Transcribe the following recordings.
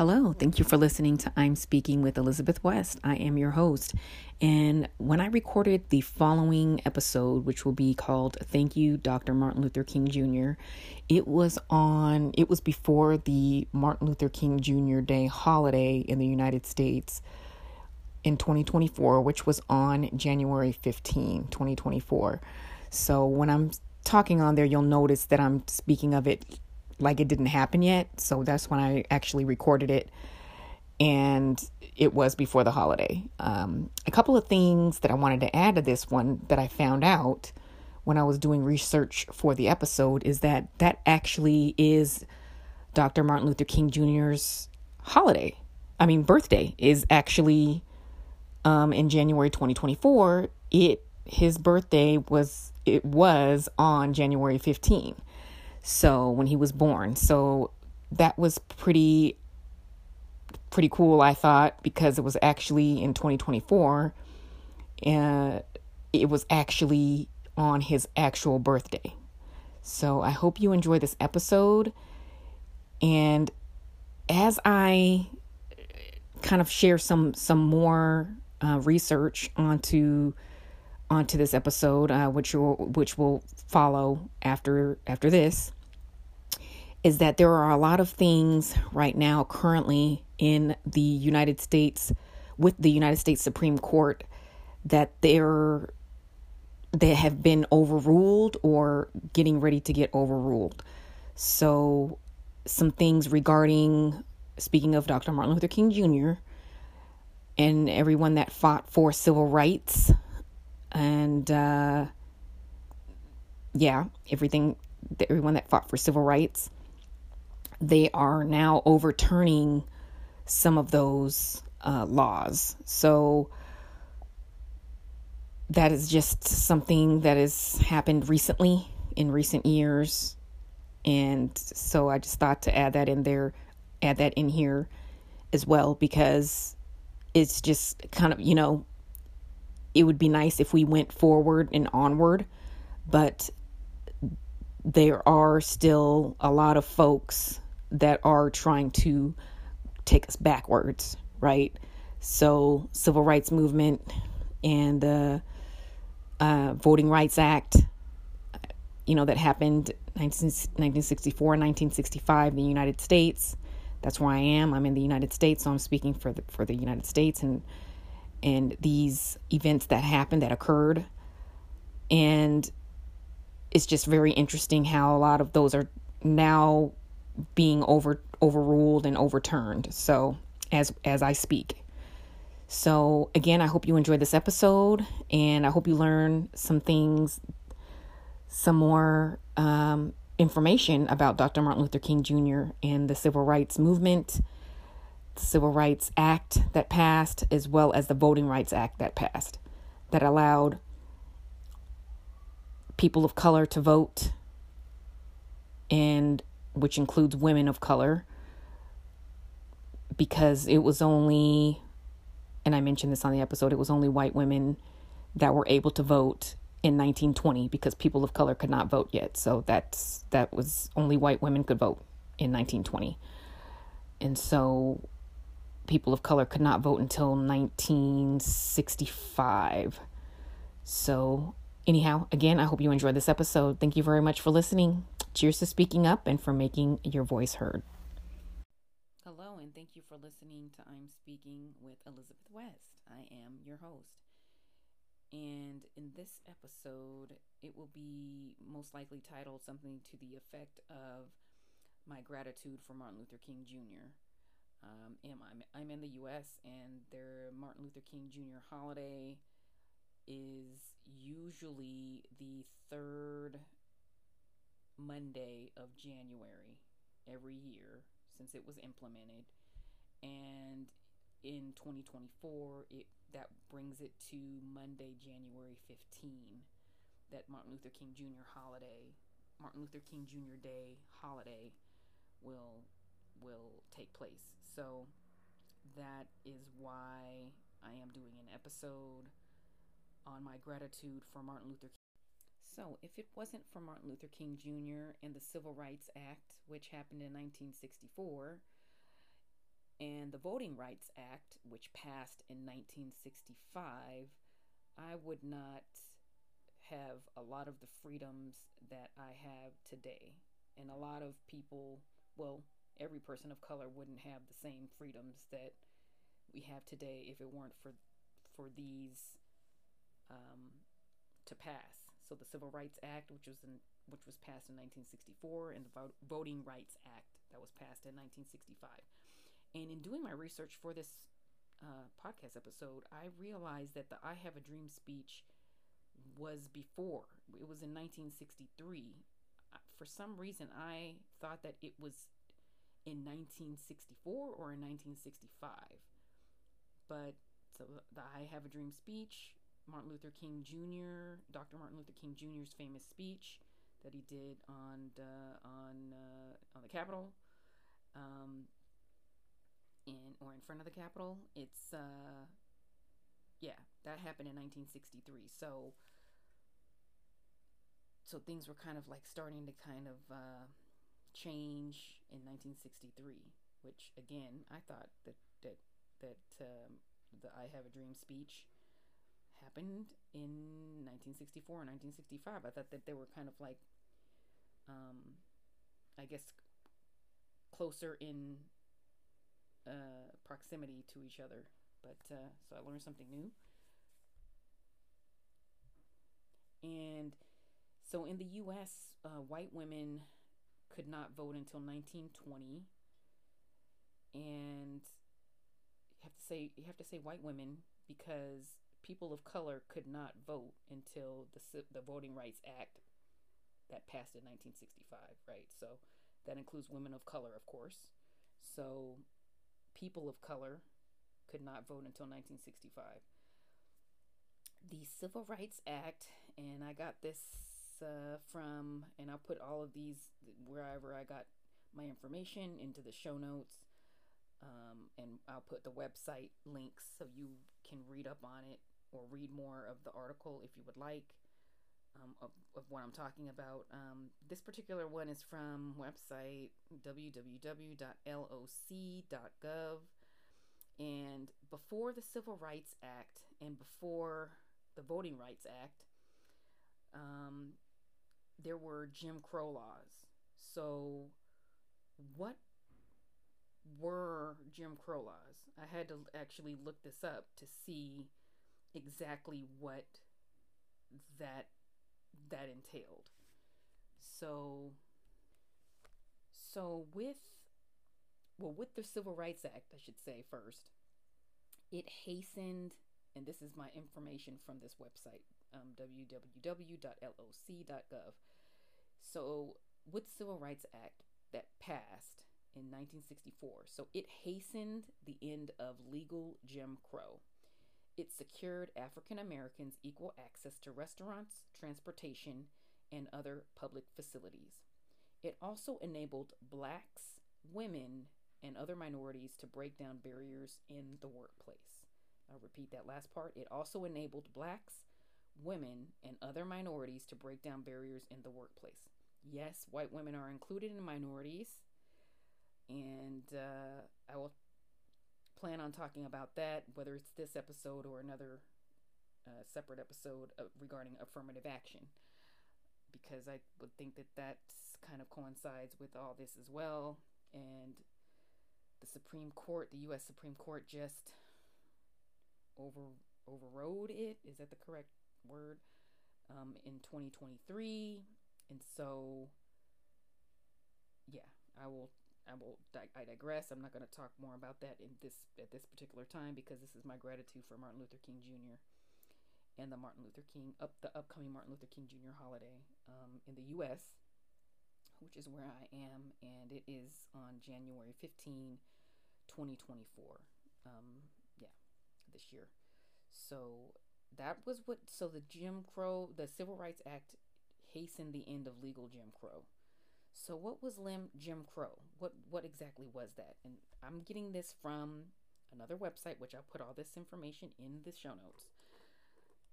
Hello, thank you for listening to I'm Speaking with Elizabeth West. I am your host. And when I recorded the following episode, which will be called Thank You, Dr. Martin Luther King Jr., it was on, it was before the Martin Luther King Jr. Day holiday in the United States in 2024, which was on January 15, 2024. So when I'm talking on there, you'll notice that I'm speaking of it like it didn't happen yet. So that's when I actually recorded it. And it was before the holiday. Um, a couple of things that I wanted to add to this one that I found out when I was doing research for the episode is that that actually is Dr. Martin Luther King Jr.'s holiday. I mean, birthday is actually um, in January 2024. It his birthday was it was on January 15. So when he was born. So that was pretty pretty cool I thought because it was actually in 2024 and it was actually on his actual birthday. So I hope you enjoy this episode and as I kind of share some some more uh, research onto onto this episode, uh, which will which will follow after after this, is that there are a lot of things right now currently in the United States with the United States Supreme Court that they're they have been overruled or getting ready to get overruled. So some things regarding speaking of Dr. Martin Luther King Jr. and everyone that fought for civil rights and uh, yeah, everything, everyone that fought for civil rights, they are now overturning some of those uh, laws. So that is just something that has happened recently in recent years. And so I just thought to add that in there, add that in here as well, because it's just kind of, you know, it would be nice if we went forward and onward, but there are still a lot of folks that are trying to take us backwards, right? So, civil rights movement and the uh, Voting Rights Act, you know, that happened 19, 1964 and 1965 in the United States. That's where I am. I'm in the United States, so I'm speaking for the for the United States and and these events that happened that occurred and it's just very interesting how a lot of those are now being over overruled and overturned so as as I speak so again I hope you enjoyed this episode and I hope you learn some things some more um, information about Dr. Martin Luther King Jr. and the civil rights movement the Civil Rights Act that passed, as well as the Voting Rights Act that passed, that allowed people of color to vote, and which includes women of color, because it was only, and I mentioned this on the episode, it was only white women that were able to vote in 1920 because people of color could not vote yet. So that's that was only white women could vote in 1920. And so people of color could not vote until 1965. So, anyhow, again, I hope you enjoyed this episode. Thank you very much for listening. Cheers to speaking up and for making your voice heard. Hello, and thank you for listening to I'm Speaking with Elizabeth West. I am your host. And in this episode, it will be most likely titled something to the effect of my gratitude for Martin Luther King Jr. Um, I'm, I'm in the U.S. and their Martin Luther King Jr. holiday is usually the third Monday of January every year since it was implemented, and in 2024 it that brings it to Monday, January 15, that Martin Luther King Jr. holiday, Martin Luther King Jr. Day holiday will will take place. So that is why I am doing an episode on my gratitude for Martin Luther King. So, if it wasn't for Martin Luther King Jr. and the Civil Rights Act, which happened in 1964, and the Voting Rights Act, which passed in 1965, I would not have a lot of the freedoms that I have today. And a lot of people, well, every person of color wouldn't have the same freedoms that we have today if it weren't for for these um, to pass. So the Civil Rights Act, which was in, which was passed in 1964, and the Voting Rights Act that was passed in 1965. And in doing my research for this uh, podcast episode, I realized that the "I Have a Dream" speech was before. It was in 1963. For some reason, I thought that it was in 1964 or in 1965. But so the I Have a Dream speech, Martin Luther King Jr., Dr. Martin Luther King Jr.'s famous speech that he did on the, on uh, on the Capitol, um, in or in front of the Capitol. It's uh, yeah, that happened in 1963. So so things were kind of like starting to kind of uh, change in 1963, which again I thought that that that um, the I Have a Dream speech happened in 1964 and 1965. I thought that they were kind of like, um, I guess, closer in uh, proximity to each other. But uh, so I learned something new. And so in the U.S., uh, white women could not vote until 1920, and you have to say you have to say white women because people of color could not vote until the the Voting Rights Act that passed in 1965, right? So that includes women of color, of course. So people of color could not vote until 1965. The Civil Rights Act, and I got this uh, from, and I'll put all of these wherever I got my information into the show notes. Um, and I'll put the website links so you can read up on it or read more of the article if you would like um, of, of what I'm talking about. Um, this particular one is from website www.loc.gov. And before the Civil Rights Act and before the Voting Rights Act, um, there were Jim Crow laws. So, what were Jim Crow laws? I had to actually look this up to see exactly what that that entailed. So so with well with the Civil Rights Act, I should say first, it hastened and this is my information from this website um, www.loc.gov. So with the Civil Rights Act that passed in 1964, so it hastened the end of legal Jim Crow. It secured African Americans equal access to restaurants, transportation, and other public facilities. It also enabled blacks, women, and other minorities to break down barriers in the workplace. I'll repeat that last part. It also enabled blacks, women, and other minorities to break down barriers in the workplace. Yes, white women are included in minorities, and uh, I will plan on talking about that, whether it's this episode or another uh, separate episode regarding affirmative action, because I would think that that kind of coincides with all this as well. And the Supreme Court, the U.S. Supreme Court, just over overrode it. Is that the correct word? Um, in 2023, and so yeah, I will I will I digress. I'm not going to talk more about that in this at this particular time because this is my gratitude for Martin Luther King Jr. and the Martin Luther King up the upcoming Martin Luther King Jr. holiday um, in the U.S., which is where I am, and it is on January 15, 2024. Um, yeah, this year. So that was what. So the Jim Crow, the Civil Rights Act, hastened the end of legal Jim Crow. So what was Jim Crow? What what exactly was that? And I'm getting this from another website, which I'll put all this information in the show notes.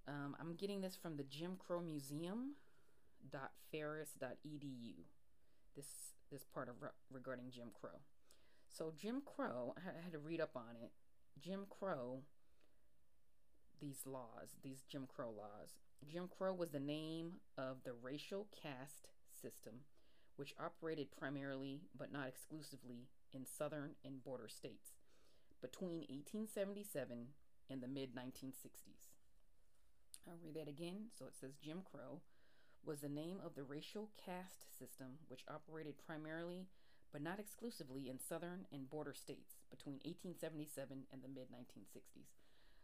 Um, I'm getting this from the Jim Crow Museum ferris.edu this this part of re- regarding Jim Crow. So Jim Crow, I had to read up on it. Jim Crow, these laws, these Jim Crow laws. Jim Crow was the name of the racial caste system, which operated primarily but not exclusively in southern and border states between 1877 and the mid 1960s. I'll read that again. So it says Jim Crow was the name of the racial caste system which operated primarily but not exclusively in southern and border states between 1877 and the mid 1960s.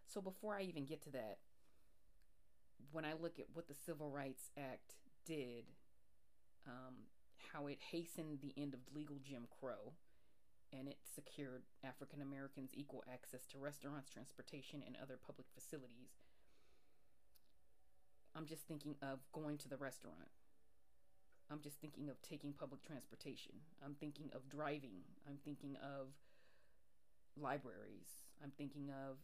So before I even get to that, when I look at what the Civil Rights Act did, um, how it hastened the end of legal Jim Crow, and it secured African Americans equal access to restaurants, transportation, and other public facilities. I'm just thinking of going to the restaurant. I'm just thinking of taking public transportation. I'm thinking of driving. I'm thinking of libraries. I'm thinking of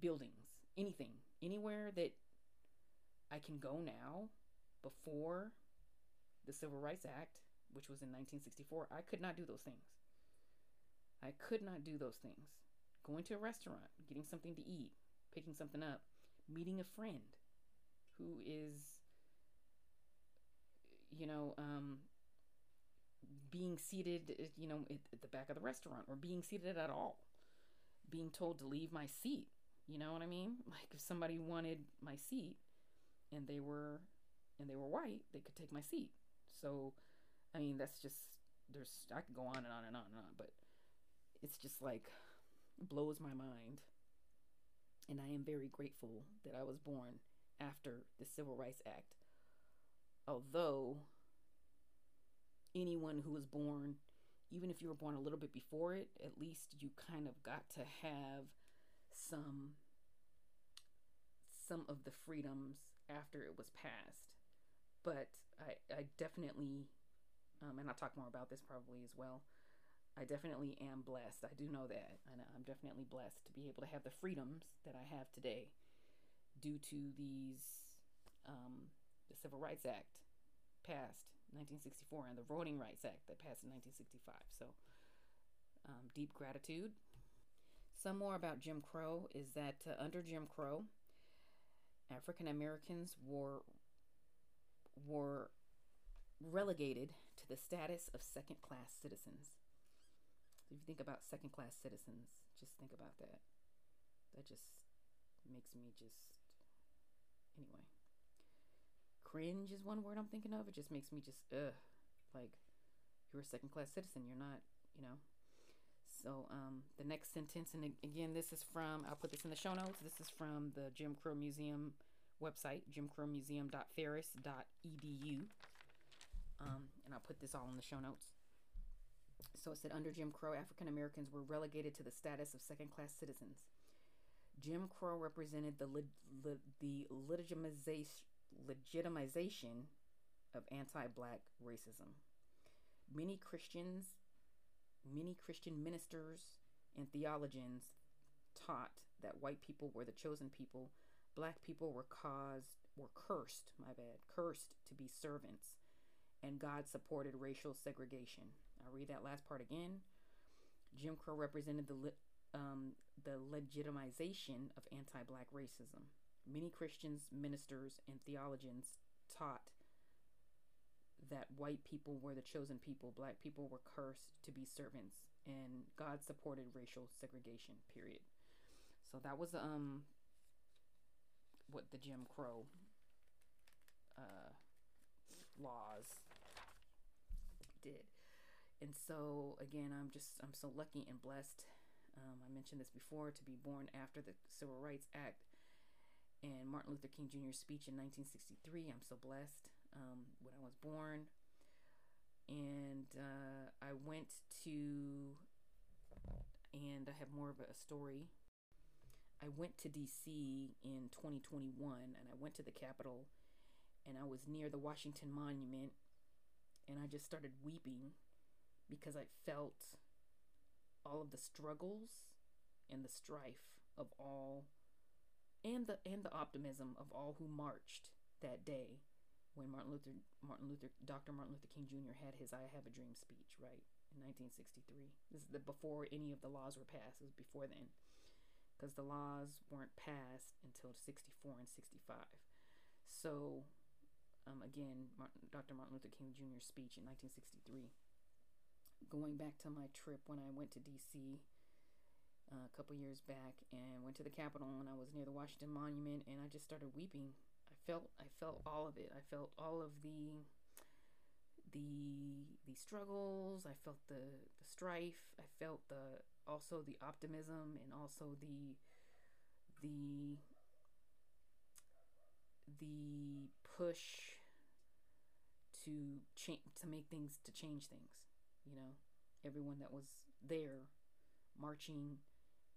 buildings. Anything. Anywhere that I can go now before the Civil Rights Act, which was in 1964, I could not do those things. I could not do those things. Going to a restaurant, getting something to eat, picking something up, meeting a friend who is, you know, um, being seated, you know, at, the back of the restaurant or being seated at all, being told to leave my seat. You know what I mean? Like if somebody wanted my seat and they were and they were white, they could take my seat. So, I mean, that's just there's I could go on and on and on and on, but it's just like blows my mind. And I am very grateful that I was born after the Civil Rights Act. Although anyone who was born, even if you were born a little bit before it, at least you kind of got to have some some of the freedoms after it was passed. But I, I definitely, um, and I'll talk more about this probably as well. I definitely am blessed. I do know that. And I'm definitely blessed to be able to have the freedoms that I have today due to these, um, the Civil Rights Act passed 1964 and the Voting Rights Act that passed in 1965. So, um, deep gratitude. Some more about Jim Crow is that uh, under Jim Crow, African Americans were were relegated to the status of second class citizens. If you think about second class citizens, just think about that. That just makes me just. Anyway. Cringe is one word I'm thinking of. It just makes me just, ugh. Like, you're a second class citizen. You're not, you know. So, um, the next sentence, and again, this is from, I'll put this in the show notes. This is from the Jim Crow Museum website, jimcrowmuseum.ferris.edu. Um, and I'll put this all in the show notes. So it said under Jim Crow, African Americans were relegated to the status of second class citizens. Jim Crow represented the, le- le- the legitimization, legitimization of anti black racism. Many Christians, many Christian ministers, and theologians taught that white people were the chosen people, black people were caused, were cursed, my bad, cursed to be servants and God supported racial segregation. I'll read that last part again. Jim Crow represented the um, the legitimization of anti-black racism. Many Christians, ministers, and theologians taught that white people were the chosen people, black people were cursed to be servants, and God supported racial segregation. Period. So that was um what the Jim Crow uh, laws did. And so again, I'm just I'm so lucky and blessed. Um, I mentioned this before to be born after the Civil Rights Act and Martin Luther King Jr.'s speech in 1963. I'm so blessed um, when I was born. And uh, I went to, and I have more of a story. I went to DC in 2021 and I went to the Capitol and I was near the Washington Monument and I just started weeping because I felt all of the struggles and the strife of all and the and the optimism of all who marched that day when Martin Luther Martin Luther Dr. Martin Luther King Jr. had his I have a dream speech, right? in 1963. This is the before any of the laws were passed. It was before then, because the laws weren't passed until 64 and 65. So, um, again, Martin, Dr. Martin Luther King Jr.'s speech in 1963. Going back to my trip when I went to D.C. Uh, a couple years back and went to the Capitol and I was near the Washington Monument and I just started weeping. I felt I felt all of it. I felt all of the the the struggles. I felt the the strife. I felt the also the optimism and also the the the push to change to make things to change things you know everyone that was there marching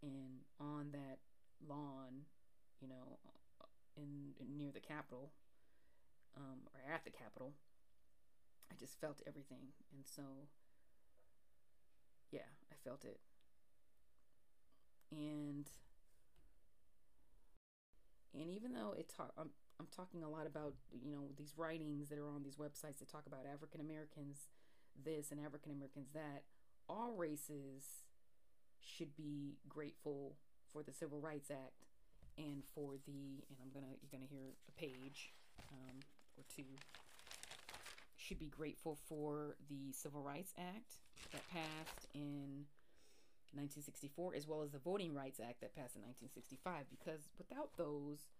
and on that lawn you know in, in near the capitol um, or at the capitol I just felt everything. And so, yeah, I felt it. And and even though it talk I'm I'm talking a lot about you know these writings that are on these websites that talk about African Americans this and African Americans that all races should be grateful for the Civil Rights Act and for the and I'm gonna you're gonna hear a page um, or two should be grateful for the Civil Rights Act that passed in 1964, as well as the Voting Rights Act that passed in 1965, because without those,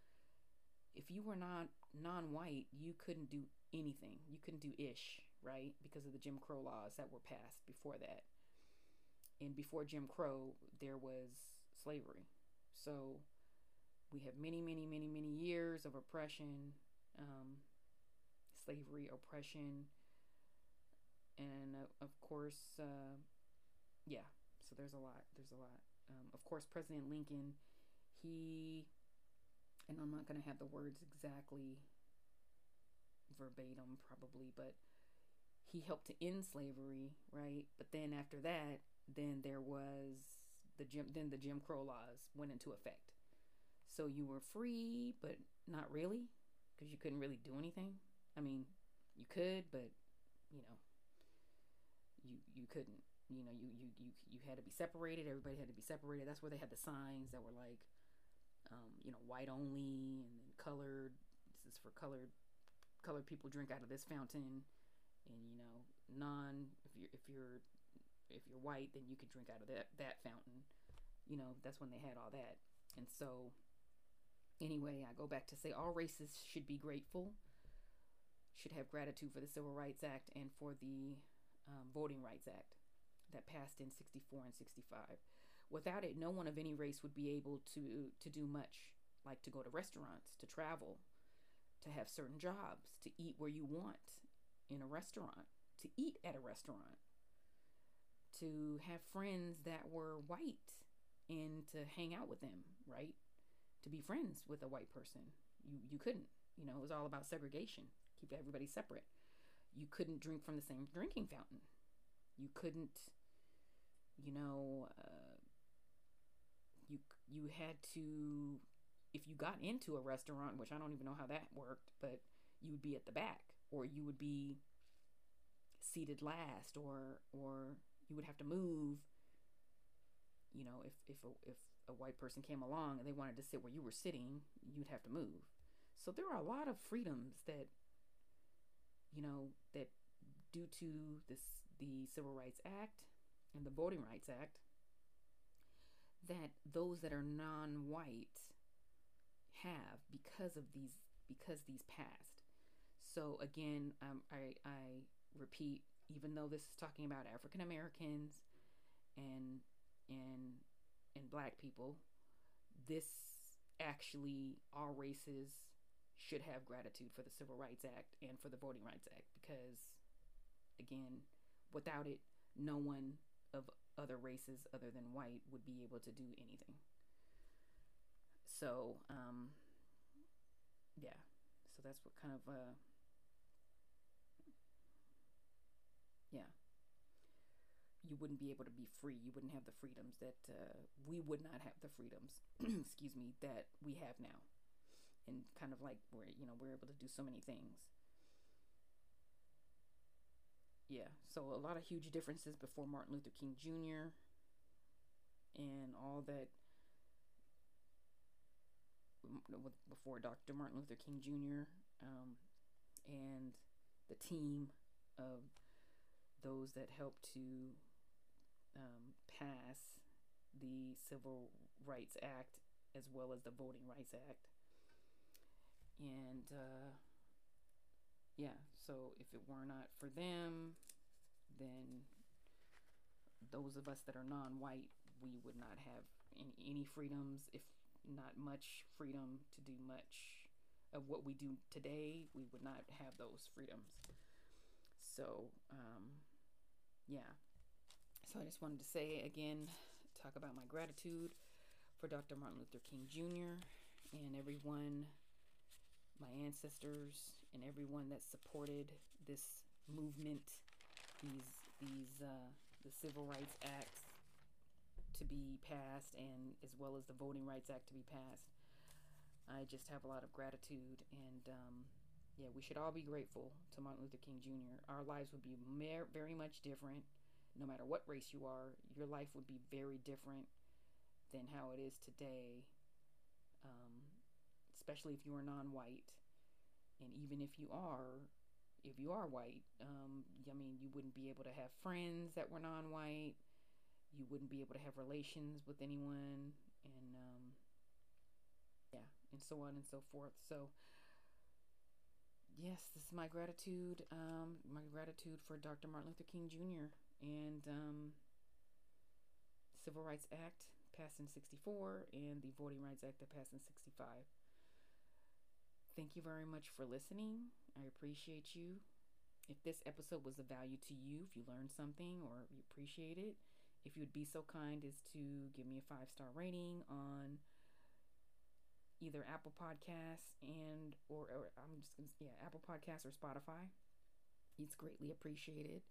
if you were not non white, you couldn't do anything. You couldn't do ish, right? Because of the Jim Crow laws that were passed before that. And before Jim Crow, there was slavery. So we have many, many, many, many years of oppression. Um, slavery, oppression, and uh, of course, uh, yeah. So there's a lot. There's a lot. Um, of course, President Lincoln, he, and I'm not to have the words exactly verbatim, probably, but he helped to end slavery, right? But then after that, then there was the Jim. Then the Jim Crow laws went into effect. So you were free, but not really, because you couldn't really do anything. I mean, you could, but you know, you you couldn't. You know, you you you you had to be separated. Everybody had to be separated. That's where they had the signs that were like, um, you know, white only and then colored. This is for colored colored people drink out of this fountain, and you know, non if you're if you're if you're white, then you could drink out of that that fountain. You know, that's when they had all that. And so, anyway, I go back to say all races should be grateful should have gratitude for the Civil Rights Act and for the um, Voting Rights Act that passed in 64 and 65. Without it, no one of any race would be able to to do much, like to go to restaurants, to travel, to have certain jobs, to eat where you want in a restaurant, to eat at a restaurant, to have friends that were white and to hang out with them, right? To be friends with a white person. You you couldn't. You know, it was all about segregation keep everybody separate. You couldn't drink from the same drinking fountain. You couldn't, you know, uh, you you had to if you got into a restaurant, which I don't even know how that worked, but you would be at the back or you would be seated last or or you would have to move you know if if a, if a white person came along and they wanted to sit where you were sitting you'd have to move so there are a lot of freedoms that that due to this the Civil Rights Act and the Voting Rights Act, that those that are non-white have because of these because these passed. So again, um, I I repeat, even though this is talking about African Americans and and and black people, this actually all races should have gratitude for the Civil Rights Act and for the Voting Rights Act because, again, without it, no one of other races other than white would be able to do anything. So, um, yeah, so that's what kind of, uh, yeah, you wouldn't be able to be free. You wouldn't have the freedoms that uh, we would not have the freedoms, excuse me, that we have now and kind of like we're you know we're able to do so many things yeah, so a lot of huge differences before Martin Luther King Jr. and all that before Dr. Martin Luther King Jr. Um, and the team of those that helped to um, pass the Civil Rights Act as well as the Voting Rights Act. And uh, yeah, so if it were not for them, then those of us that are non-white, we would not have any, any freedoms, if not much freedom to do much of what we do today. We would not have those freedoms. So, um, yeah. So I just wanted to say again, talk about my gratitude for Dr. Martin Luther King Jr. and everyone my ancestors and everyone that supported this movement, these these uh, the Civil Rights Acts to be passed, and as well as the Voting Rights Act to be passed. I just have a lot of gratitude, and um, yeah, we should all be grateful to Martin Luther King Jr. Our lives would be very much different, no matter what race you are. Your life would be very different than how it is today. Especially if you are non-white, and even if you are, if you are white, um, I mean, you wouldn't be able to have friends that were non-white. You wouldn't be able to have relations with anyone, and um, yeah, and so on and so forth. So, yes, this is my gratitude. Um, my gratitude for Dr. Martin Luther King Jr. and um, Civil Rights Act passed in 64 and the Voting Rights Act that passed in 65. Thank you very much for listening. I appreciate you. If this episode was of value to you, if you learned something or you appreciate it, if you would be so kind as to give me a five star rating on either Apple Podcasts and or, or I'm just gonna yeah Apple Podcasts or Spotify. It's greatly appreciated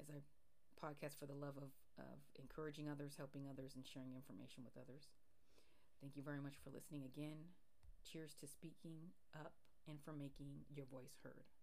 as I podcast for the love of of encouraging others, helping others, and sharing information with others. Thank you very much for listening again. Cheers to speaking up and for making your voice heard.